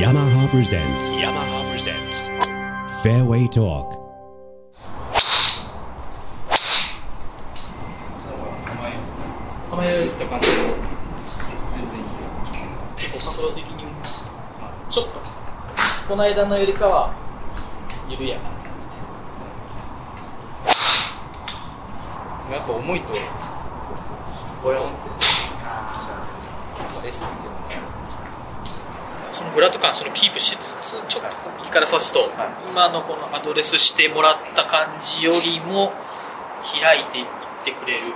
yamaha presents yamaha presents fairway talk. 構えた感じで全然いいですよ結構角度的にもちょっとこの間のよりかは緩やかな感じで。やっぱ重いと。ボヨンってそのフラット感そのキープしつつちょっと右から刺すと、今のこのアドレスしてもらった感じよりも開いていってくれる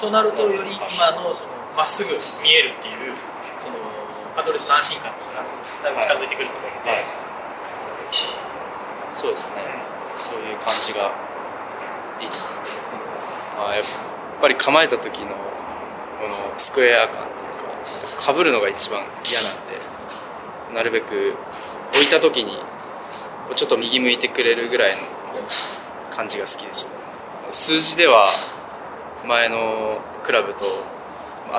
となるとより今のそのまっすぐ見えるっていうそのアドレスの安心感にだいぶ近づいてくると思うので、そうですね、そういう感じがいいと思い。ます。あやっぱり構えた時のこのスクエア感っていうか、かぶるのが一番嫌なんで、なるべく置いた時にこうちょっと右向いてくれるぐらいの感じが好きです。数字では前のクラブと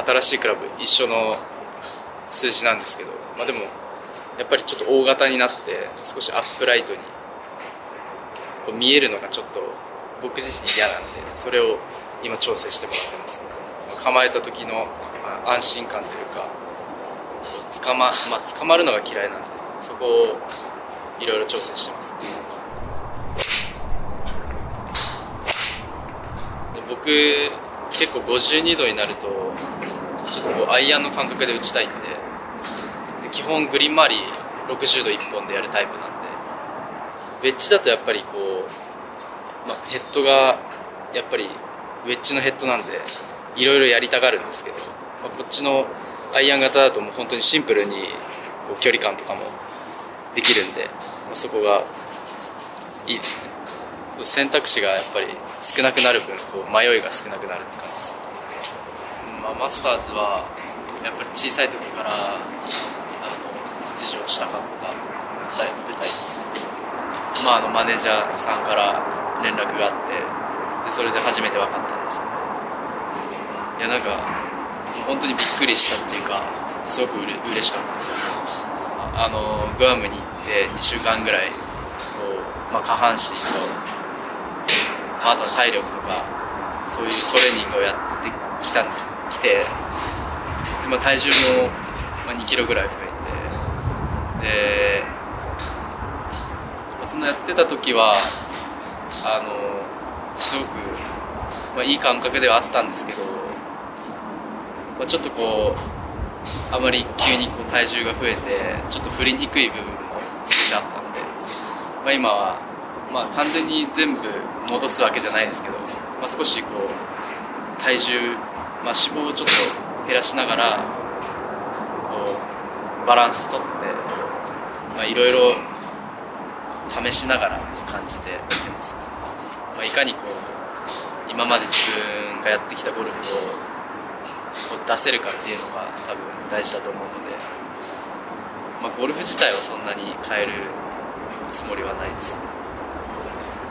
新しいクラブ一緒の数字なんですけど、まあ、でもやっぱりちょっと大型になって少しアップライトにこう見えるのがちょっと僕自身嫌なんでそれを今調整してもらってます、ね、構えた時の安心感というか捕ま,、まあ、捕まるのが嫌いなんでそこをいろいろ調整してます、僕結構52度になるとちょっとこうアイアンの感覚で打ちたいんでで基本グリーン周り60度1本でやるタイプなんでウェッジだとやっぱりこう、まあ、ヘッドがやっぱりウェッジのヘッドなんでいろいろやりたがるんですけど、まあ、こっちのアイアン型だともう本当にシンプルにこう距離感とかもできるんで、まあ、そこがいいですね。選択肢がやっぱり少なくなる分こう迷いが少なくなるって感じです、まあ、マスターズはやっぱり小さい時からあの出場したかった舞台舞台ですね。まあ、あのマネージャーさんから連絡があってでそれで初めて分かったんですけど。いやなんか本当にびっくりしたっていうかすごくうれ嬉しかったです。あのグアムに行って2週間ぐらいこう、まあ、下半身と、まあ、あとは体力とかそういうトレーニングをやってきたんです。来てで、まあ、体重も、ま、2キロぐらい増えてでそのやってた時はあのすごく、まあ、いい感覚ではあったんですけど、まあ、ちょっとこうあまり急にこう体重が増えてちょっと振りにくい部分も少しあったので、まあ、今は、まあ、完全に全部戻すわけじゃないですけど、まあ、少しこう体重、まあ、脂肪をちょっと減らしながらこうバランスとって、いろいろ試しながらって感じでやってます、まあ、いかにこう今まで自分がやってきたゴルフを出せるかっていうのが多分大事だと思うので、まあ、ゴルフ自体はそんなに変えるつもりはないですね。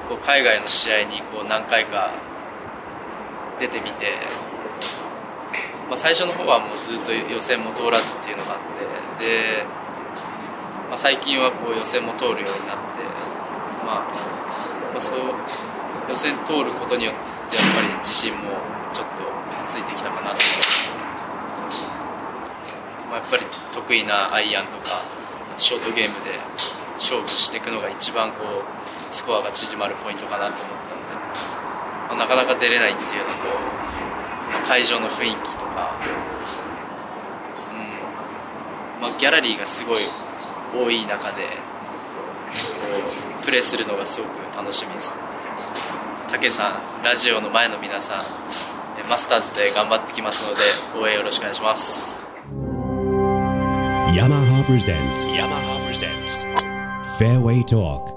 こう海外の試合にこう何回か出てみて、まあ、最初の方はもうずっと予選も通らずっていうのがあってで、まあ、最近はこう予選も通るようになってまあ、まあ、そう予選通ることによってやっぱり自信もちょっとついてきたかなと思うんです。けど、まあ、やっぱり得意なアイアンとかショートゲームで勝負していくのが一番こうスコアが縮まるポイントかなと思ったので、まあ、なかなか出れないっていうのと、まあ、会場の雰囲気とか、うんまあ、ギャラリーがすごい多い中でこうプレーするのがすごく楽しみですね。武さんラジオの前の皆さんマスターズで頑張ってきますので応援よろしくお願いします。ヤマハプレゼンツヤマハプレゼンツフェアウェイトーク